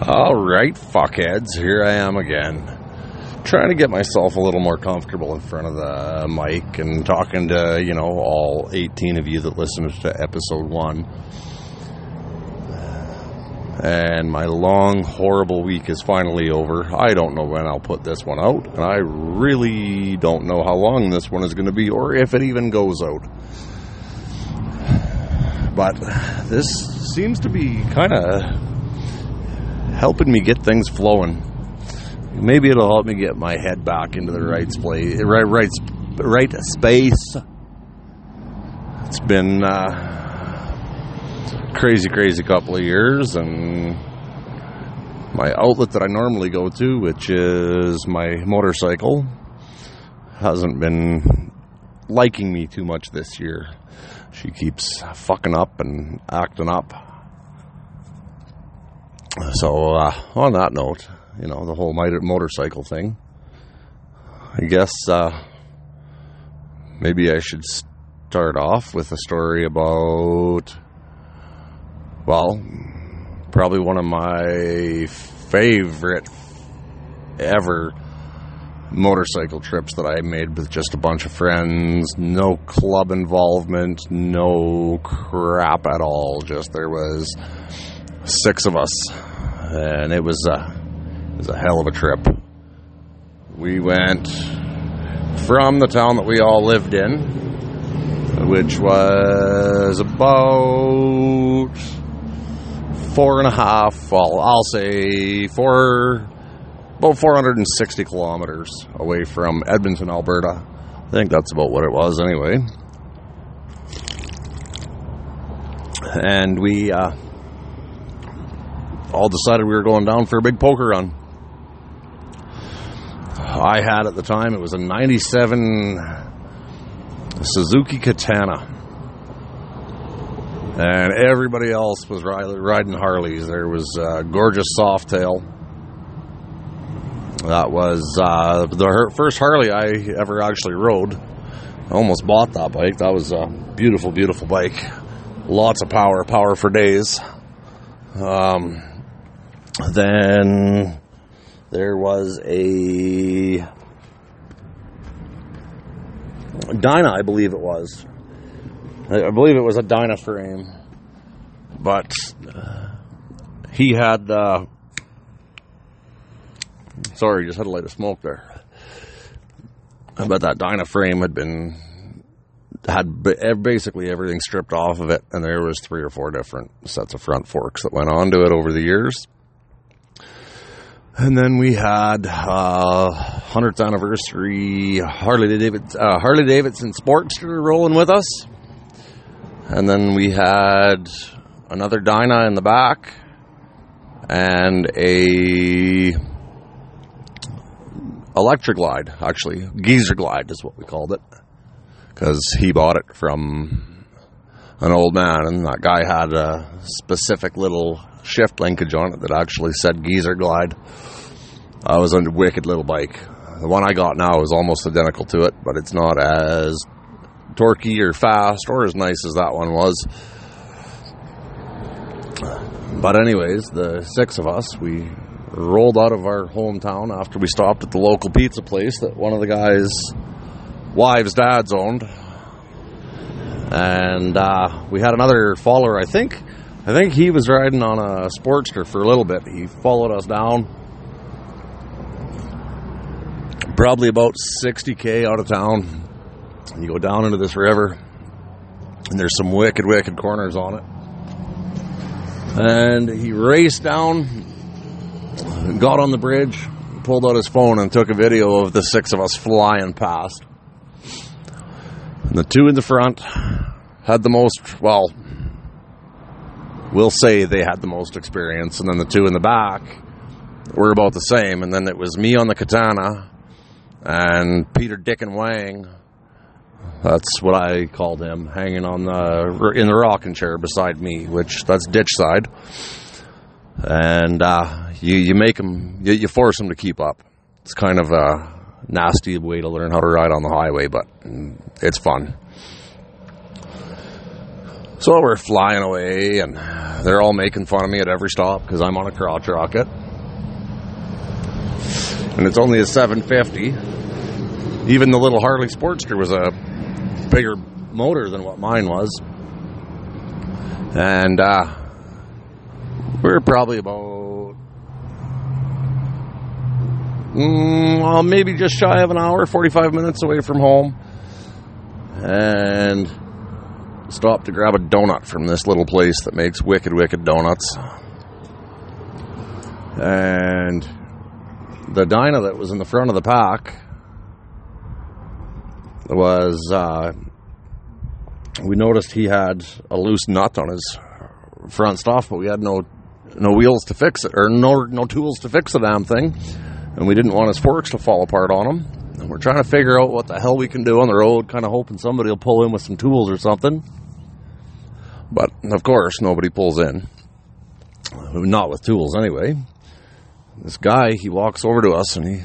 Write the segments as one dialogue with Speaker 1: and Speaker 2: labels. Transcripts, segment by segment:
Speaker 1: All right, fuckheads, here I am again. Trying to get myself a little more comfortable in front of the mic and talking to, you know, all 18 of you that listened to episode one. And my long, horrible week is finally over. I don't know when I'll put this one out, and I really don't know how long this one is going to be or if it even goes out. But this seems to be kind of helping me get things flowing. Maybe it'll help me get my head back into the right place, right, right, right space. It's been uh, crazy, crazy couple of years, and my outlet that I normally go to, which is my motorcycle, hasn't been liking me too much this year. She keeps fucking up and acting up. So, uh, on that note, you know, the whole motorcycle thing, I guess uh, maybe I should start off with a story about, well, probably one of my favorite ever motorcycle trips that I made with just a bunch of friends. No club involvement, no crap at all. Just there was six of us, and it was a it was a hell of a trip. We went from the town that we all lived in, which was about four and a half. Well, I'll say four about 460 kilometers away from Edmonton, Alberta. I think that's about what it was, anyway. And we uh, all decided we were going down for a big poker run. I had at the time, it was a 97 Suzuki Katana. And everybody else was riding Harleys. There was a gorgeous Softail that was uh, the first Harley I ever actually rode. I almost bought that bike. That was a beautiful, beautiful bike. Lots of power, power for days. Um, then there was a Dyna, I believe it was. I believe it was a Dyna frame, but uh, he had the Sorry, just had a light of smoke there. But that Dyna frame had been had basically everything stripped off of it, and there was three or four different sets of front forks that went onto it over the years. And then we had uh, 100th anniversary Harley Davidson, uh, Harley Davidson Sportster rolling with us, and then we had another Dyna in the back, and a Electric Glide, actually. Geezer Glide is what we called it. Because he bought it from an old man, and that guy had a specific little shift linkage on it that actually said Geezer Glide. I was on a wicked little bike. The one I got now is almost identical to it, but it's not as torquey or fast or as nice as that one was. But anyways, the six of us, we rolled out of our hometown after we stopped at the local pizza place that one of the guys' wives' dads owned. And uh, we had another follower, I think. I think he was riding on a Sportster for a little bit. He followed us down, probably about 60k out of town. And you go down into this river, and there's some wicked, wicked corners on it. And he raced down, got on the bridge, pulled out his phone, and took a video of the six of us flying past. And the two in the front had the most, well, we'll say they had the most experience, and then the two in the back were about the same. And then it was me on the katana and Peter Dick and Wang. That's what I called him, hanging on the in the rocking chair beside me, which that's ditch side and uh, you you make them you, you force them to keep up. It's kind of a nasty way to learn how to ride on the highway, but it's fun. So we're flying away, and they're all making fun of me at every stop because I'm on a crotch rocket, and it's only a 750. Even the little Harley Sportster was a bigger motor than what mine was, and uh, we are probably about mm, well, maybe just shy of an hour, 45 minutes away from home, and stopped to grab a donut from this little place that makes wicked, wicked donuts. And the Dyna that was in the front of the pack was, uh, we noticed he had a loose nut on his front stuff, but we had no no wheels to fix it, or no no tools to fix the damn thing, and we didn't want his forks to fall apart on him. And we're trying to figure out what the hell we can do on the road, kind of hoping somebody will pull in with some tools or something. But of course, nobody pulls in. Not with tools, anyway. This guy, he walks over to us and he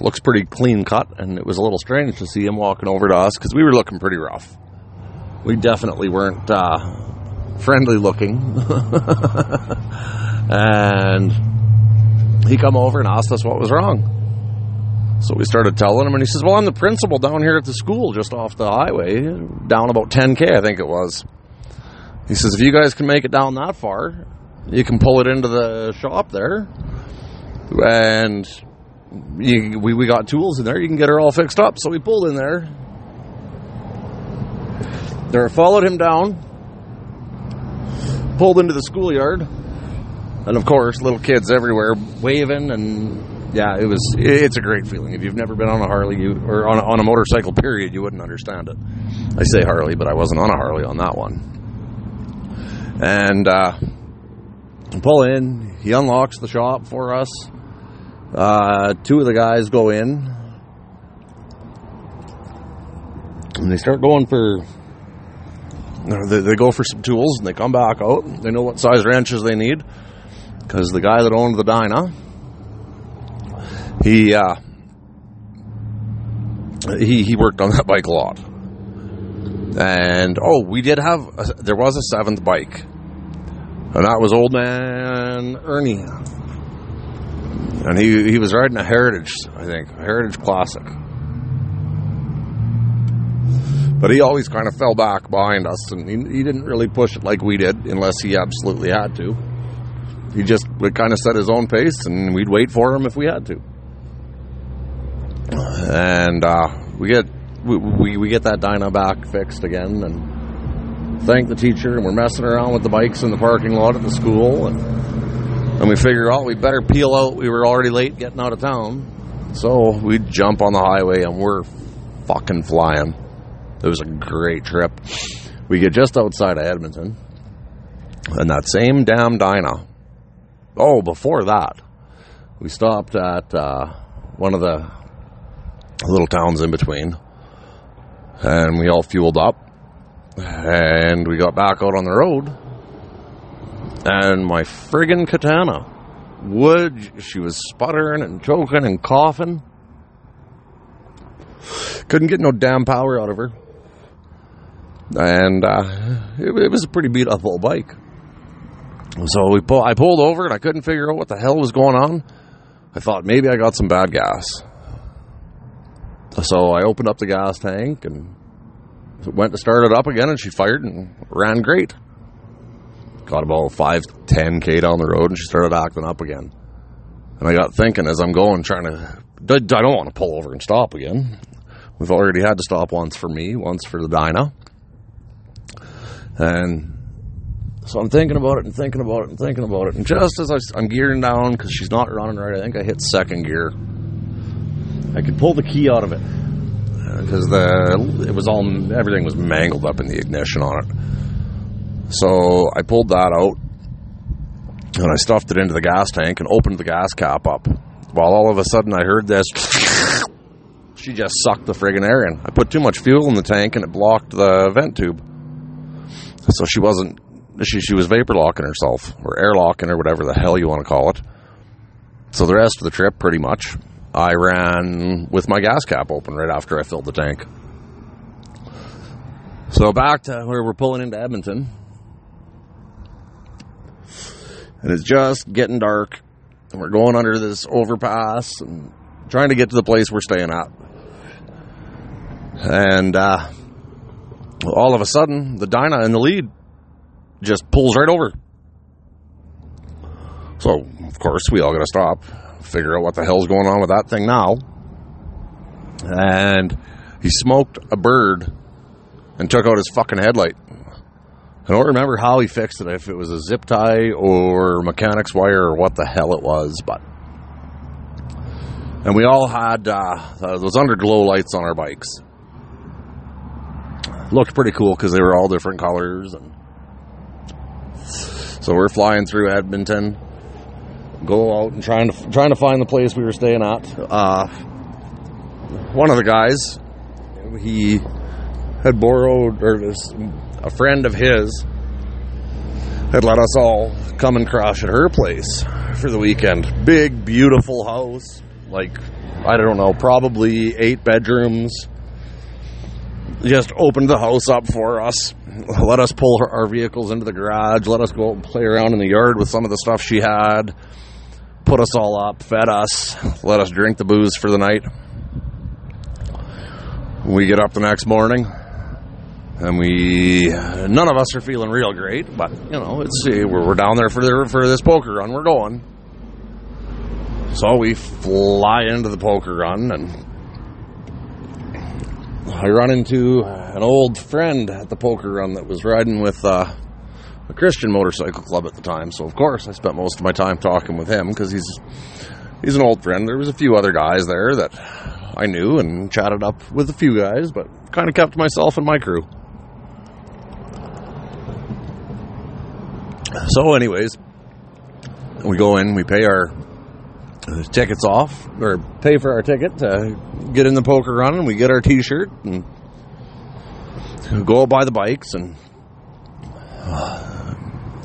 Speaker 1: looks pretty clean cut, and it was a little strange to see him walking over to us because we were looking pretty rough. We definitely weren't uh, friendly looking. and he come over and asked us what was wrong. So we started telling him, and he says, "Well, I'm the principal down here at the school, just off the highway, down about 10k, I think it was." He says, if you guys can make it down that far, you can pull it into the shop there. And you, we, we got tools in there. You can get her all fixed up. So we pulled in there. There, followed him down, pulled into the schoolyard, and of course, little kids everywhere waving and yeah, it was. It's a great feeling. If you've never been on a Harley, you or on a, on a motorcycle, period, you wouldn't understand it. I say Harley, but I wasn't on a Harley on that one and uh, pull in. He unlocks the shop for us. Uh, two of the guys go in, and they start going for. They, they go for some tools, and they come back out. They know what size wrenches they need, because the guy that owned the Dyna, he uh, he he worked on that bike a lot. And oh, we did have a, there was a seventh bike, and that was old man Ernie, and he he was riding a Heritage, I think, Heritage Classic. But he always kind of fell back behind us, and he, he didn't really push it like we did, unless he absolutely had to. He just would kind of set his own pace, and we'd wait for him if we had to. And uh, we get we, we, we get that Dyna back fixed again and thank the teacher and we're messing around with the bikes in the parking lot at the school and and we figure oh we better peel out. We were already late getting out of town. So we jump on the highway and we're fucking flying. It was a great trip. We get just outside of edmonton and that same damn dyna oh before that we stopped at uh, one of the little towns in between and we all fueled up. And we got back out on the road. And my friggin' katana wood she was sputtering and choking and coughing. Couldn't get no damn power out of her. And uh, it, it, was a pretty beat up old bike. So we pull, I pulled over and I couldn't figure out what the hell was going on. I thought maybe I got some bad gas so I opened up the gas tank and went to start it up again, and she fired and ran great. Got about 5, 10K down the road, and she started acting up again. And I got thinking as I'm going, trying to, I don't want to pull over and stop again. We've already had to stop once for me, once for the Dyna. And so I'm thinking about it and thinking about it and thinking about it. And just as I, am gearing down, because she's not running right, I think I hit second gear I could pull the key out of it uh, because the it was all everything was mangled up in the ignition on it. So I pulled that out and I stuffed it into the gas tank and opened the gas cap up. While all of a sudden I heard this, she just sucked the friggin' air in. I put too much fuel in the tank and it blocked the vent tube. So she wasn't she she was vapor locking herself or air locking or whatever the hell you want to call it. So the rest of the trip, pretty much, I ran with my gas cap open right after I filled the tank. So back to where we're pulling into Edmonton. And it's just getting dark. And we're going under this overpass and trying to get to the place we're staying at. And uh, all of a sudden, the Dyna in the lead just pulls right over. So, of course, we all got to stop, figure out what the hell's going on with that thing now. And he smoked a bird and took out his fucking headlight. I don't remember how he fixed it, if it was a zip tie or mechanics wire or what the hell it was, but. And we all had uh, those underglow lights on our bikes. Looked pretty cool because they were all different colors. And so we're flying through Edmonton, go out and trying to trying to find the place we were staying at. Uh, one of the guys, he had borrowed, or a friend of his had let us all come and crash at her place for the weekend. Big, beautiful house. Like, I don't know, probably eight bedrooms. Just opened the house up for us. Let us pull her, our vehicles into the garage. Let us go out and play around in the yard with some of the stuff she had. Put us all up, fed us, let us drink the booze for the night. We get up the next morning, and we none of us are feeling real great. But you know, it's we're, we're down there for the, for this poker run. We're going, so we fly into the poker run, and I run into an old friend at the poker run that was riding with uh, a Christian motorcycle club at the time. So of course, I spent most of my time talking with him because he's he's an old friend. There was a few other guys there that I knew and chatted up with a few guys, but kind of kept myself and my crew. So, anyways, we go in, we pay our tickets off, or pay for our ticket to get in the poker run, and we get our t shirt and go buy the bikes. And uh,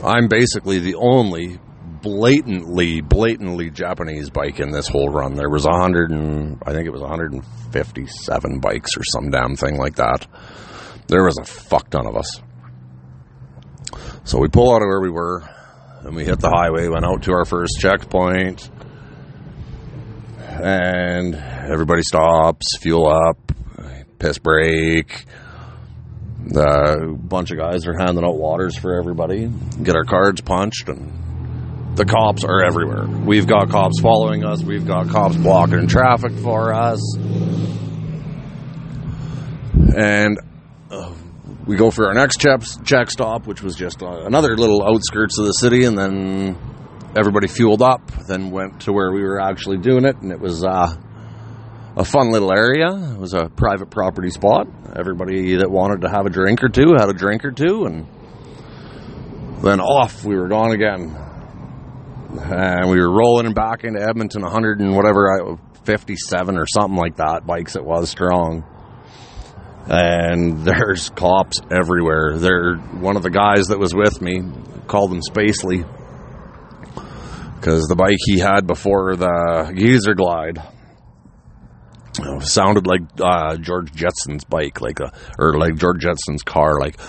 Speaker 1: I'm basically the only blatantly, blatantly Japanese bike in this whole run. There was a hundred and I think it was 157 bikes or some damn thing like that. There was a fuck ton of us. So we pull out of where we were, and we hit the highway. Went out to our first checkpoint, and everybody stops, fuel up, piss break. A bunch of guys are handing out waters for everybody. Get our cards punched and the cops are everywhere. We've got cops following us. We've got cops blocking traffic for us. And uh, we go for our next check, check stop, which was just uh, another little outskirts of the city. And then everybody fueled up, then went to where we were actually doing it. And it was uh, a fun little area. It was a private property spot. Everybody that wanted to have a drink or two had a drink or two. And then off we were gone again and we were rolling back into Edmonton, 100 and whatever, 57 or something like that. Bikes it was strong, and there's cops everywhere. They're one of the guys that was with me called him Spacely because the bike he had before the Geezer Glide sounded like uh, George Jetson's bike, like a or like George Jetson's car, like.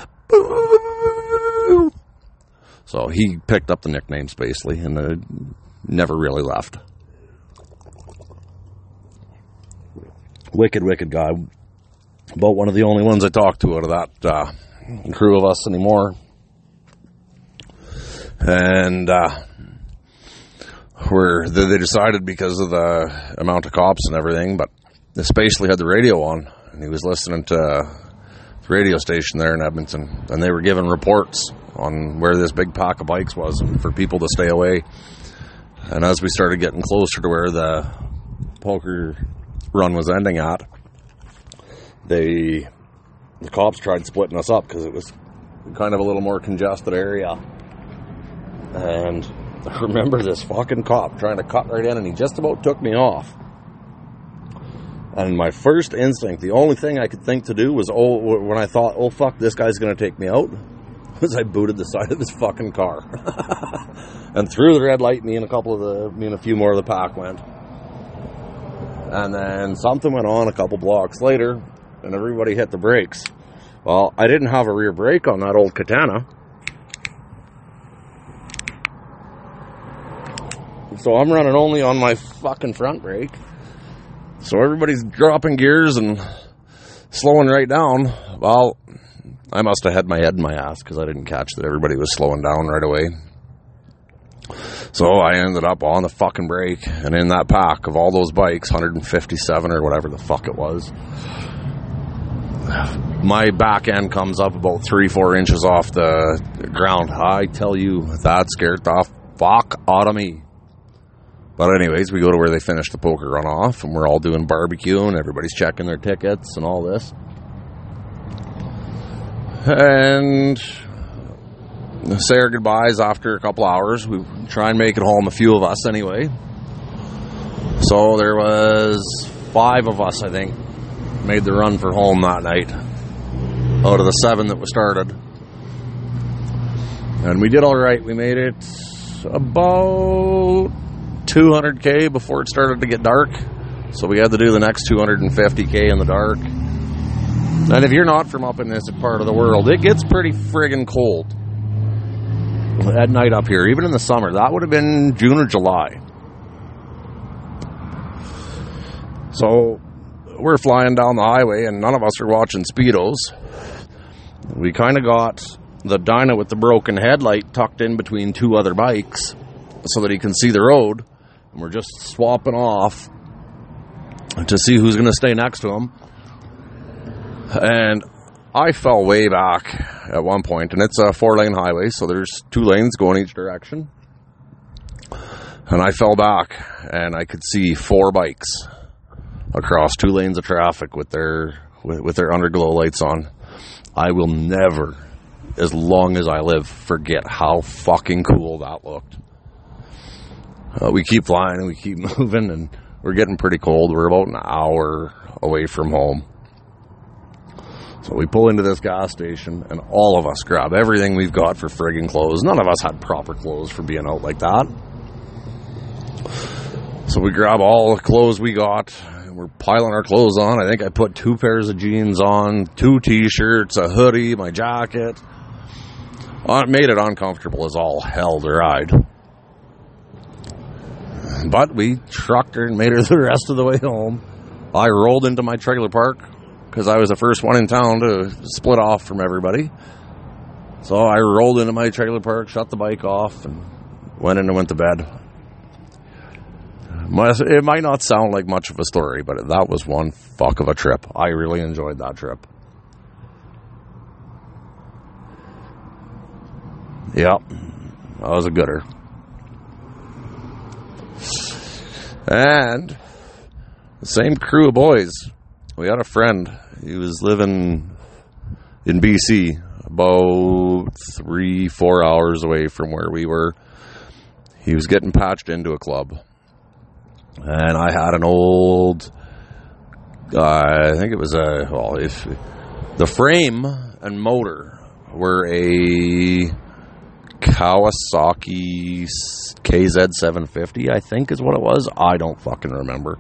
Speaker 1: So he picked up the nickname Spacely and uh, never really left. Wicked, wicked guy. About one of the only ones I talked to out of that uh, crew of us anymore. And uh, where they decided because of the amount of cops and everything, but Spacely had the radio on and he was listening to the radio station there in Edmonton, and they were giving reports on where this big pack of bikes was for people to stay away. And as we started getting closer to where the poker run was ending at, they the cops tried splitting us up because it was kind of a little more congested area. And I remember this fucking cop trying to cut right in, and he just about took me off. And my first instinct, the only thing I could think to do was, oh, when I thought, oh fuck, this guy's gonna take me out, was I booted the side of his fucking car. and through the red light, me and a couple of the, me and a few more of the pack went. And then something went on a couple blocks later, and everybody hit the brakes. Well, I didn't have a rear brake on that old Katana. So I'm running only on my fucking front brake. So everybody's dropping gears and slowing right down. Well, I must have had my head in my ass because I didn't catch that everybody was slowing down right away. So I ended up on the fucking brake, and in that pack of all those bikes, 157 or whatever the fuck it was, my back end comes up about three, four inches off the ground. I tell you, that scared the fuck out of me. But anyways, we go to where they finish the poker run off, and we're all doing barbecue, and everybody's checking their tickets and all this. And say our goodbyes after a couple hours. We try and make it home, a few of us anyway. So there was five of us, I think, made the run for home that night out of the seven that was started. And we did all right. We made it about 200k before it started to get dark. So we had to do the next 250k in the dark. And if you're not from up in this part of the world, it gets pretty friggin' cold at night up here, even in the summer. That would have been June or July. So we're flying down the highway, and none of us are watching Speedos. We kind of got the Dyna with the broken headlight tucked in between two other bikes so that he can see the road. And we're just swapping off to see who's going to stay next to him. And I fell way back at one point, and it's a four lane highway, so there's two lanes going each direction. And I fell back, and I could see four bikes across two lanes of traffic with their with, with their underglow lights on. I will never, as long as I live, forget how fucking cool that looked. Uh, we keep flying and we keep moving, and we're getting pretty cold. We're about an hour away from home. So we pull into this gas station, and all of us grab everything we've got for friggin' clothes. None of us had proper clothes for being out like that. So we grab all the clothes we got, and we're piling our clothes on. I think I put two pairs of jeans on, two t shirts, a hoodie, my jacket. Well, it made it uncomfortable as all hell to ride. But we trucked her and made her the rest of the way home. I rolled into my trailer park because I was the first one in town to split off from everybody. So I rolled into my trailer park, shut the bike off, and went in and went to bed. It might not sound like much of a story, but that was one fuck of a trip. I really enjoyed that trip. Yep, that was a gooder. And the same crew of boys. We had a friend. He was living in BC, about three, four hours away from where we were. He was getting patched into a club. And I had an old, uh, I think it was a, well, if the frame and motor were a Kawasaki KZ750, I think is what it was. I don't fucking remember.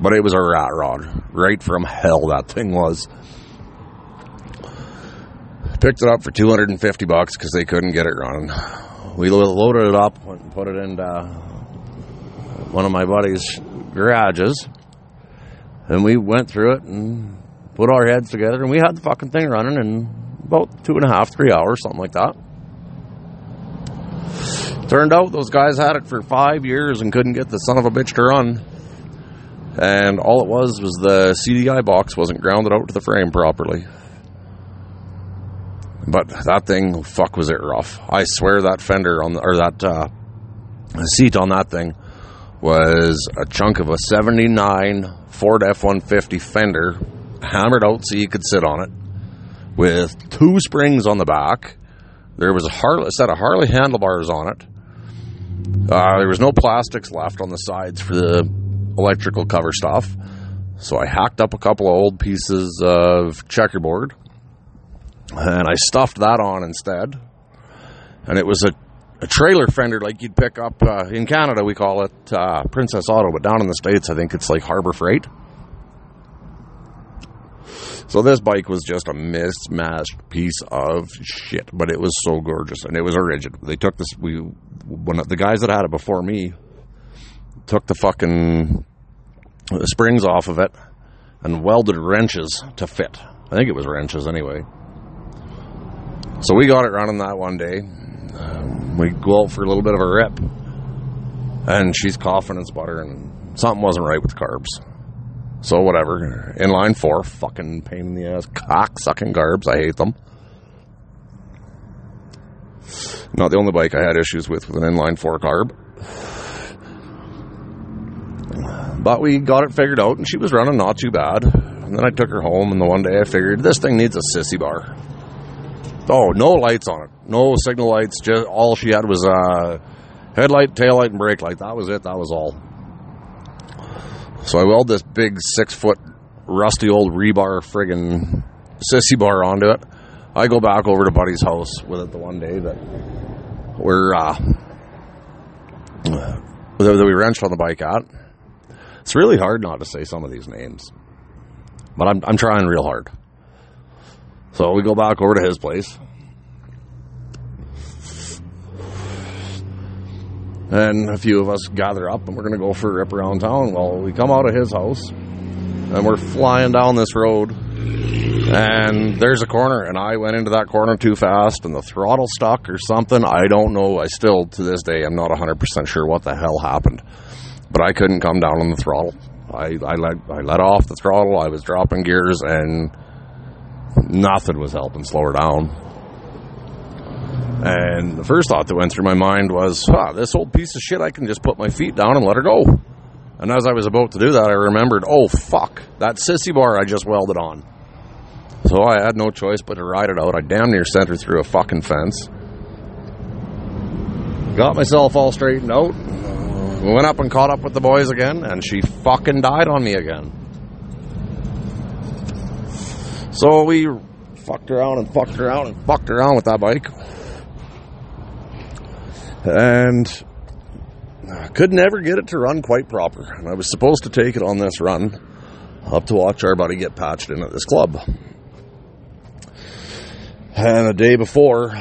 Speaker 1: But it was a rat rod. Right from hell, that thing was. Picked it up for 250 bucks because they couldn't get it running. We loaded it up and put it in one of my buddy's garages. And we went through it and put our heads together and we had the fucking thing running in about two and a half, three hours, something like that. Turned out those guys had it for five years and couldn't get the son of a bitch to run. And all it was was the CDI box wasn't grounded out to the frame properly. But that thing, fuck, was it rough. I swear that fender on the, or that uh, seat on that thing was a chunk of a 79 Ford F 150 fender hammered out so you could sit on it with two springs on the back. There was a, Harley, a set of Harley handlebars on it. Uh, there was no plastics left on the sides for the electrical cover stuff. So I hacked up a couple of old pieces of checkerboard and I stuffed that on instead. And it was a, a trailer fender like you'd pick up uh, in Canada, we call it uh, Princess Auto, but down in the States, I think it's like Harbor Freight. So this bike was just a mismatched piece of shit, but it was so gorgeous and it was a rigid. They took this we when the guys that had it before me took the fucking springs off of it and welded wrenches to fit. I think it was wrenches anyway. So we got it running that one day. Um, we go out for a little bit of a rip, and she's coughing and sputtering. Something wasn't right with the carbs. So whatever. Inline four, fucking pain in the ass, cock sucking carbs. I hate them. Not the only bike I had issues with with an inline four carb. But we got it figured out, and she was running not too bad. And then I took her home, and the one day I figured this thing needs a sissy bar. Oh, no lights on it, no signal lights. Just all she had was a headlight, tail light, and brake light. That was it. That was all. So I weld this big six foot rusty old rebar friggin' sissy bar onto it. I go back over to Buddy's house with it the one day that we're uh, that we wrenched on the bike at. It's really hard not to say some of these names, but I'm I'm trying real hard. So we go back over to his place. And a few of us gather up and we're going to go for a rip around town. Well, we come out of his house and we're flying down this road and there's a corner and I went into that corner too fast and the throttle stuck or something. I don't know. I still, to this day, I'm not 100% sure what the hell happened. But I couldn't come down on the throttle. I, I, let, I let off the throttle. I was dropping gears and nothing was helping slow her down. And the first thought that went through my mind was, huh, this old piece of shit, I can just put my feet down and let her go. And as I was about to do that, I remembered, oh, fuck, that sissy bar I just welded on. So I had no choice but to ride it out. I damn near sent her through a fucking fence. Got myself all straightened out. Went up and caught up with the boys again, and she fucking died on me again. So we fucked around and fucked around and fucked around with that bike. And I could never get it to run quite proper. And I was supposed to take it on this run up to watch our buddy get patched in at this club. And the day before,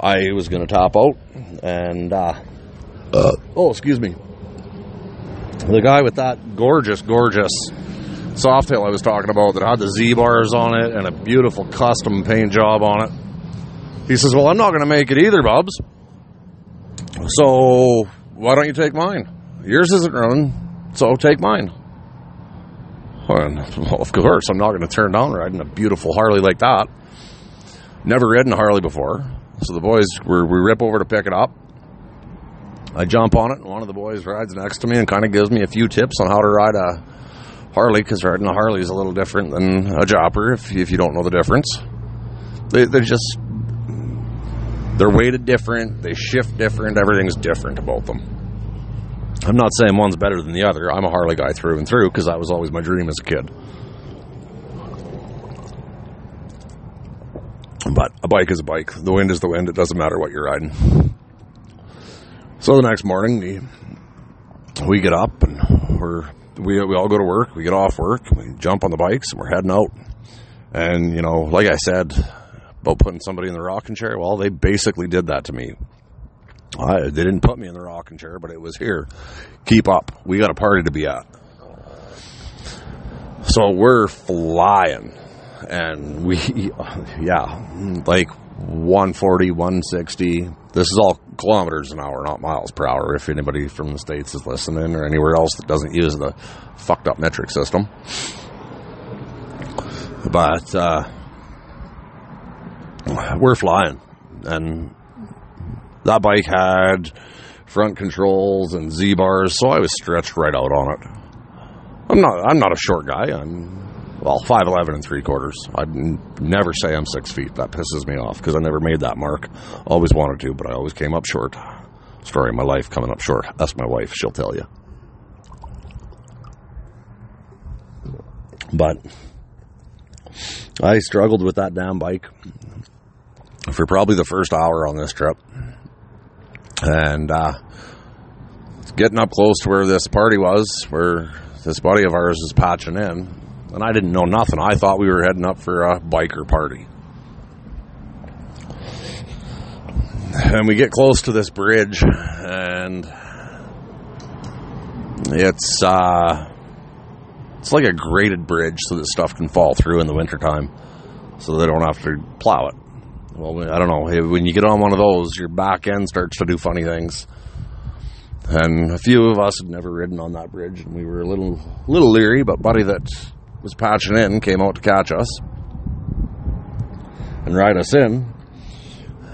Speaker 1: I was going to top out. And, uh, uh, oh, excuse me. The guy with that gorgeous, gorgeous softail I was talking about that had the Z bars on it and a beautiful custom paint job on it. He says, Well, I'm not going to make it either, Bubs. So why don't you take mine? Yours isn't running, so take mine. Well, of course, I'm not going to turn down riding a beautiful Harley like that. Never ridden a Harley before. So the boys, we we rip over to pick it up. I jump on it, and one of the boys rides next to me and kind of gives me a few tips on how to ride a Harley, because riding a Harley is a little different than a Jopper if, if you don't know the difference. They, they're just they're weighted different, they shift different, everything's different about them. I'm not saying one's better than the other. I'm a Harley guy through and through because that was always my dream as a kid. But a bike is a bike. The wind is the wind. It doesn't matter what you're riding. So the next morning, we, get up and we're we we all go to work. We get off work. We jump on the bikes and we're heading out. And you know, like I said, about putting somebody in the rocking chair. Well, they basically did that to me. I, they didn't put me in the rocking chair, but it was here. Keep up. We got a party to be at. So we're flying. And we, yeah, like 140, 160. This is all kilometers an hour, not miles per hour, if anybody from the States is listening or anywhere else that doesn't use the fucked up metric system. But, uh, we're flying. And that bike had front controls and Z bars, so I was stretched right out on it. I'm not I'm not a short guy. I'm well five eleven and three quarters. I'd never say I'm six feet. That pisses me off because I never made that mark. Always wanted to, but I always came up short. Story of my life coming up short. That's my wife. She'll tell you. But I struggled with that damn bike for probably the first hour on this trip. And uh, getting up close to where this party was, where this buddy of ours is patching in, And I didn't know nothing. I thought we were heading up for a biker party. And we get close to this bridge, and it's uh, it's like a graded bridge so that stuff can fall through in the wintertime so they don't have to plow it. Well, I don't know. When you get on one of those, your back end starts to do funny things. And a few of us had never ridden on that bridge, and we were a little, little leery. But Buddy that was patching in came out to catch us and ride us in.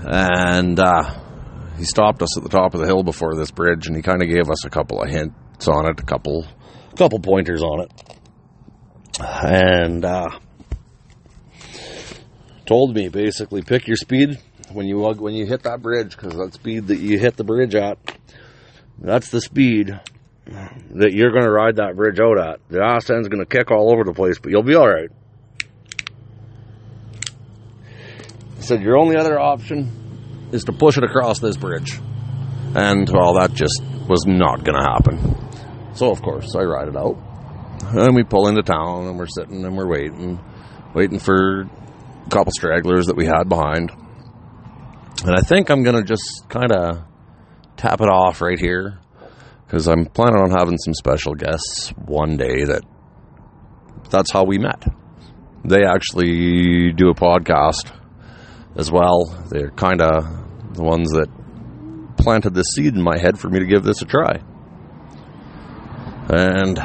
Speaker 1: And uh, he stopped us at the top of the hill before this bridge, and he kind of gave us a couple of hints on it, a couple, a couple pointers on it, and uh, told me basically pick your speed when you when you hit that bridge because that speed that you hit the bridge at, that's the speed that you're going to ride that bridge out at. The ass end's going to kick all over the place, but you'll be all right. He said your only other option is to push it across this bridge, and well, that just was not going to happen. So of course I ride it out, and we pull into town, and we're sitting and we're waiting, waiting for couple stragglers that we had behind. And I think I'm going to just kind of tap it off right here because I'm planning on having some special guests one day that that's how we met. They actually do a podcast as well. They're kind of the ones that planted the seed in my head for me to give this a try. And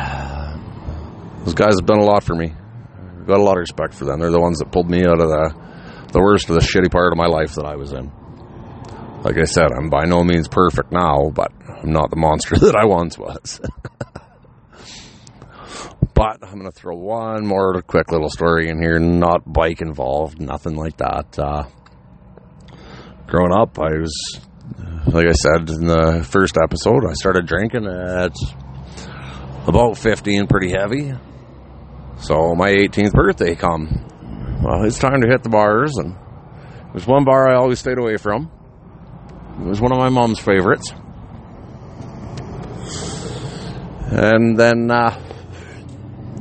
Speaker 1: those guys have done a lot for me. Got a lot of respect for them. They're the ones that pulled me out of the the worst of the shitty part of my life that I was in. Like I said, I'm by no means perfect now, but I'm not the monster that I once was. but I'm going to throw one more quick little story in here, not bike involved, nothing like that. Uh, growing up, I was, like I said in the first episode, I started drinking at about 15, pretty heavy. So my 18th birthday come. Well, it's time to hit the bars, and there's one bar I always stayed away from. It was one of my mom's favorites. And then uh,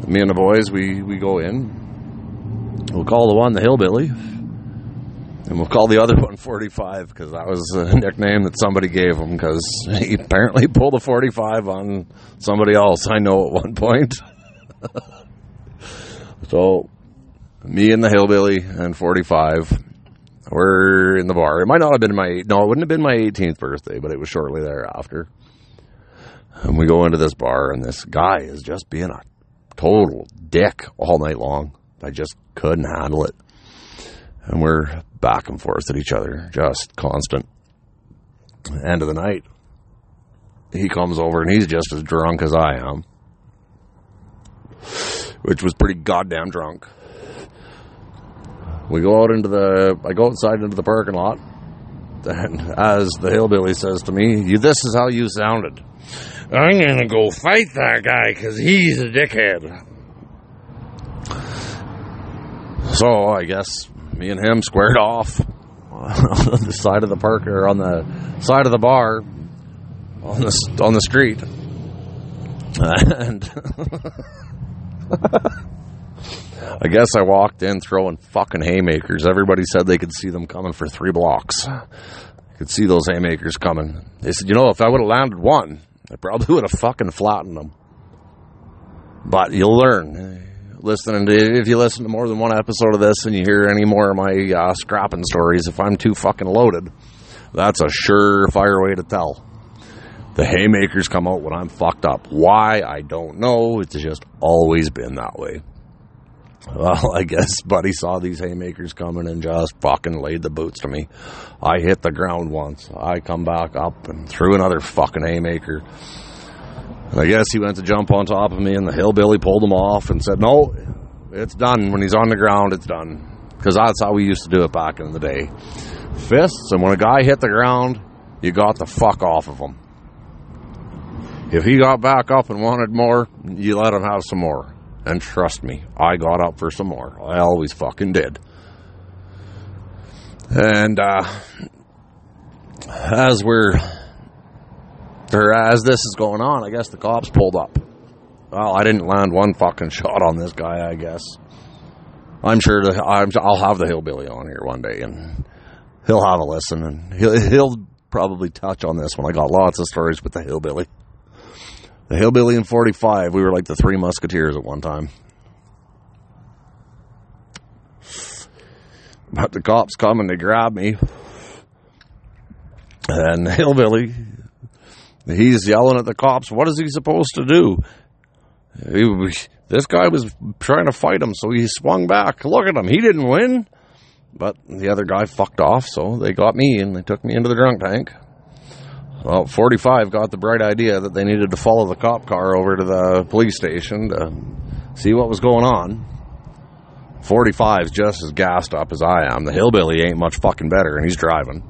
Speaker 1: me and the boys, we, we go in. We'll call the one the hillbilly. And we'll call the other one 45 because that was a nickname that somebody gave him because he apparently pulled a 45 on somebody else I know at one point. so, me and the hillbilly and 45 we're in the bar. It might not have been my, no, it wouldn't have been my 18th birthday, but it was shortly thereafter. And we go into this bar, and this guy is just being a total dick all night long. I just couldn't handle it. And we're back and forth at each other, just constant. End of the night, he comes over and he's just as drunk as I am, which was pretty goddamn drunk. We go out into the, I go outside into the parking lot, and as the hillbilly says to me, "This is how you sounded." I'm gonna go fight that guy because he's a dickhead. So I guess me and him squared off on the side of the park or on the side of the bar on the on the street, and I guess I walked in throwing fucking haymakers. Everybody said they could see them coming for three blocks. I could see those haymakers coming. They said, you know, if I would have landed one, I probably would have fucking flattened them. But you'll learn. Listening to if you listen to more than one episode of this and you hear any more of my uh, scrapping stories, if I'm too fucking loaded, that's a surefire way to tell. The haymakers come out when I'm fucked up. Why? I don't know. It's just always been that way. Well, I guess Buddy saw these haymakers coming and just fucking laid the boots to me. I hit the ground once. I come back up and threw another fucking haymaker. And I guess he went to jump on top of me, and the hillbilly pulled him off and said, No, it's done. When he's on the ground, it's done. Because that's how we used to do it back in the day. Fists, and when a guy hit the ground, you got the fuck off of him. If he got back up and wanted more, you let him have some more. And trust me, I got up for some more. I always fucking did. And uh, as we're, or as this is going on, I guess the cops pulled up. Well, I didn't land one fucking shot on this guy, I guess. I'm sure I'm, I'll have the hillbilly on here one day and he'll have a listen and he'll, he'll probably touch on this one. I got lots of stories with the hillbilly. The hillbilly in 45, we were like the three musketeers at one time. But the cops come and they grab me. And the hillbilly, he's yelling at the cops, what is he supposed to do? He, this guy was trying to fight him, so he swung back. Look at him, he didn't win. But the other guy fucked off, so they got me and they took me into the drunk tank. Well, 45 got the bright idea that they needed to follow the cop car over to the police station to see what was going on. 45's just as gassed up as I am. The hillbilly ain't much fucking better, and he's driving.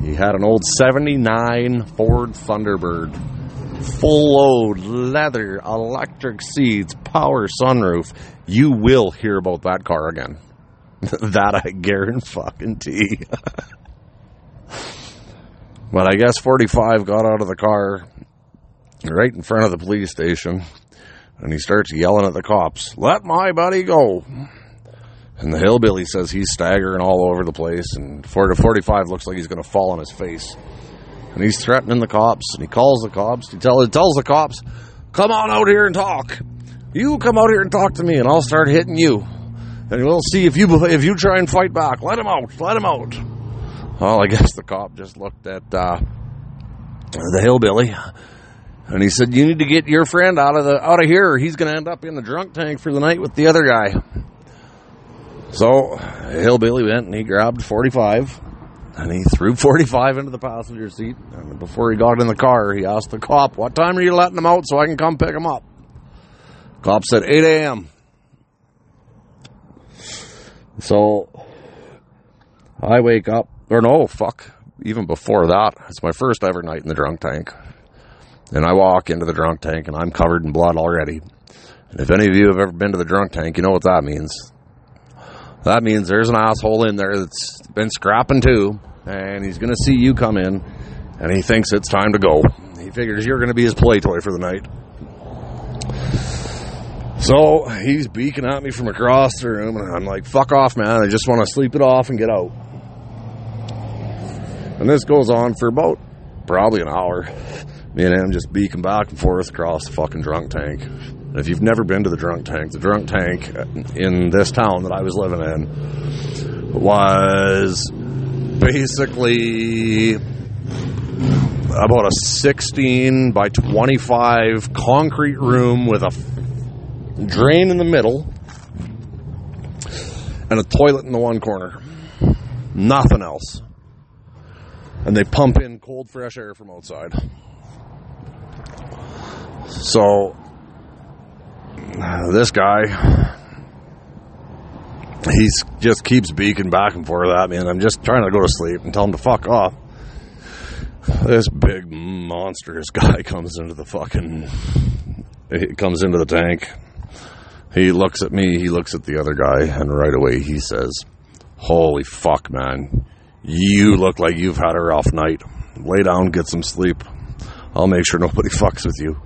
Speaker 1: He had an old 79 Ford Thunderbird. Full load, leather, electric seats, power sunroof. You will hear about that car again. that I guarantee. but I guess 45 got out of the car right in front of the police station and he starts yelling at the cops, Let my buddy go. And the hillbilly says he's staggering all over the place, and 45 looks like he's going to fall on his face. And he's threatening the cops, and he calls the cops. He, tell, he tells the cops, Come on out here and talk. You come out here and talk to me, and I'll start hitting you. And we'll see if you if you try and fight back. Let him out. Let him out. Well, I guess the cop just looked at uh, the hillbilly, and he said, "You need to get your friend out of the out of here. or He's going to end up in the drunk tank for the night with the other guy." So, hillbilly went and he grabbed 45 and he threw 45 into the passenger seat. And before he got in the car, he asked the cop, What time are you letting him out so I can come pick him up? Cop said, 8 a.m. So, I wake up, or no, fuck, even before that, it's my first ever night in the drunk tank. And I walk into the drunk tank and I'm covered in blood already. And if any of you have ever been to the drunk tank, you know what that means. That means there's an asshole in there that's been scrapping too, and he's going to see you come in, and he thinks it's time to go. He figures you're going to be his play toy for the night. So he's beaking at me from across the room, and I'm like, fuck off, man. I just want to sleep it off and get out. And this goes on for about probably an hour. Me and him just beaking back and forth across the fucking drunk tank. If you've never been to the drunk tank, the drunk tank in this town that I was living in was basically about a 16 by 25 concrete room with a drain in the middle and a toilet in the one corner. Nothing else. And they pump in cold, fresh air from outside. So uh, this guy, he just keeps beaking back and forth at me, and I'm just trying to go to sleep and tell him to fuck off. This big monstrous guy comes into the fucking, he comes into the tank. He looks at me, he looks at the other guy, and right away he says, Holy fuck, man. You look like you've had a rough night. Lay down, get some sleep. I'll make sure nobody fucks with you.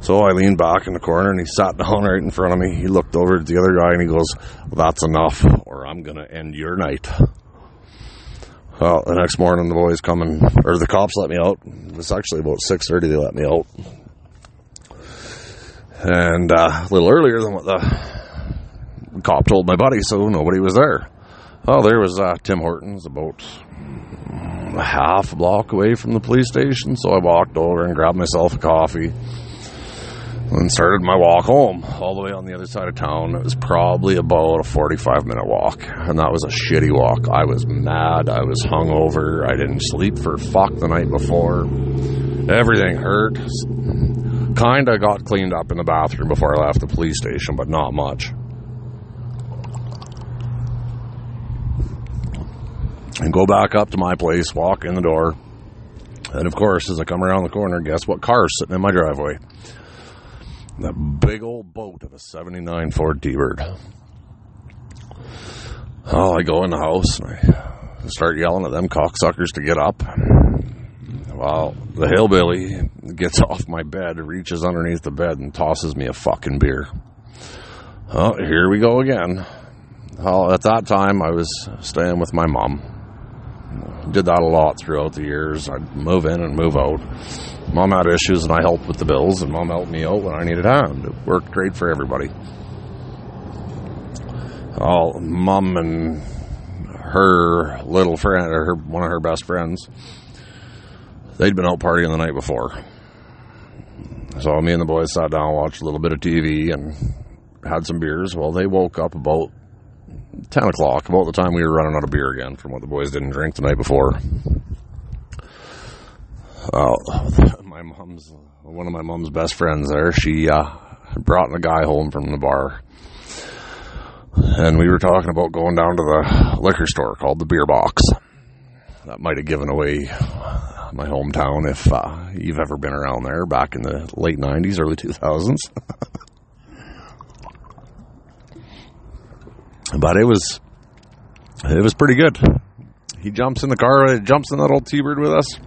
Speaker 1: So I leaned back in the corner and he sat down right in front of me. He looked over at the other guy and he goes, That's enough, or I'm going to end your night. Well, the next morning the boys come and, or the cops let me out. It was actually about 6.30 they let me out. And uh, a little earlier than what the cop told my buddy, so nobody was there. Well, there was uh, Tim Hortons about a half a block away from the police station, so I walked over and grabbed myself a coffee and started my walk home all the way on the other side of town. It was probably about a 45 minute walk, and that was a shitty walk. I was mad, I was hungover, I didn't sleep for fuck the night before. Everything hurt. Kinda got cleaned up in the bathroom before I left the police station, but not much. And go back up to my place, walk in the door, and of course, as I come around the corner, guess what car's sitting in my driveway? That big old boat of a 79 Ford T-Bird. Oh, I go in the house and I start yelling at them cocksuckers to get up. Well, the hillbilly gets off my bed, reaches underneath the bed, and tosses me a fucking beer. Oh, here we go again. Well, at that time, I was staying with my mom. Did that a lot throughout the years. I'd move in and move out. Mom had issues, and I helped with the bills, and mom helped me out when I needed hand. It worked great for everybody. Well, mom and her little friend, or her, one of her best friends, they'd been out partying the night before. So me and the boys sat down, watched a little bit of TV, and had some beers. Well, they woke up about 10 o'clock, about the time we were running out of beer again from what the boys didn't drink the night before. Uh, my mom's, one of my mom's best friends there, she uh, brought a guy home from the bar. And we were talking about going down to the liquor store called the Beer Box. That might have given away my hometown if uh, you've ever been around there back in the late 90s, early 2000s. but it was it was pretty good. He jumps in the car, uh, jumps in that old T-Bird with us.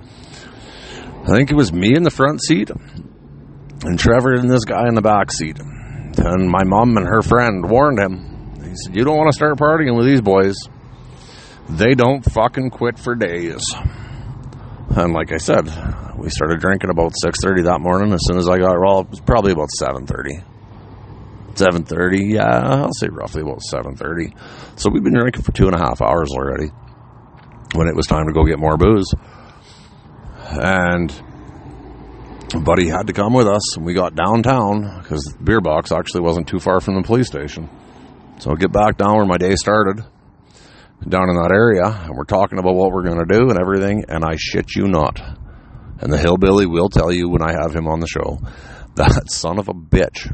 Speaker 1: I think it was me in the front seat and Trevor and this guy in the back seat. And my mom and her friend warned him. He said, "You don't want to start partying with these boys. They don't fucking quit for days." And like I said, we started drinking about 6:30 that morning. As soon as I got well, it was probably about 7:30. 7.30 yeah i'll say roughly about 7.30 so we've been drinking for two and a half hours already when it was time to go get more booze. And buddy had to come with us and we got downtown because the beer box actually wasn't too far from the police station. So I'll get back down where my day started down in that area and we're talking about what we're going to do and everything and i shit you not. And the hillbilly will tell you when i have him on the show that son of a bitch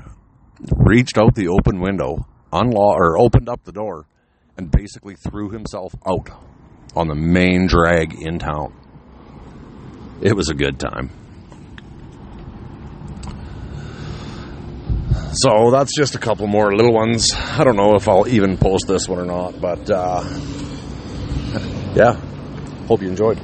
Speaker 1: reached out the open window, unlocked or opened up the door, and basically threw himself out on the main drag in town. It was a good time. So that's just a couple more little ones. I don't know if I'll even post this one or not, but uh, yeah, hope you enjoyed.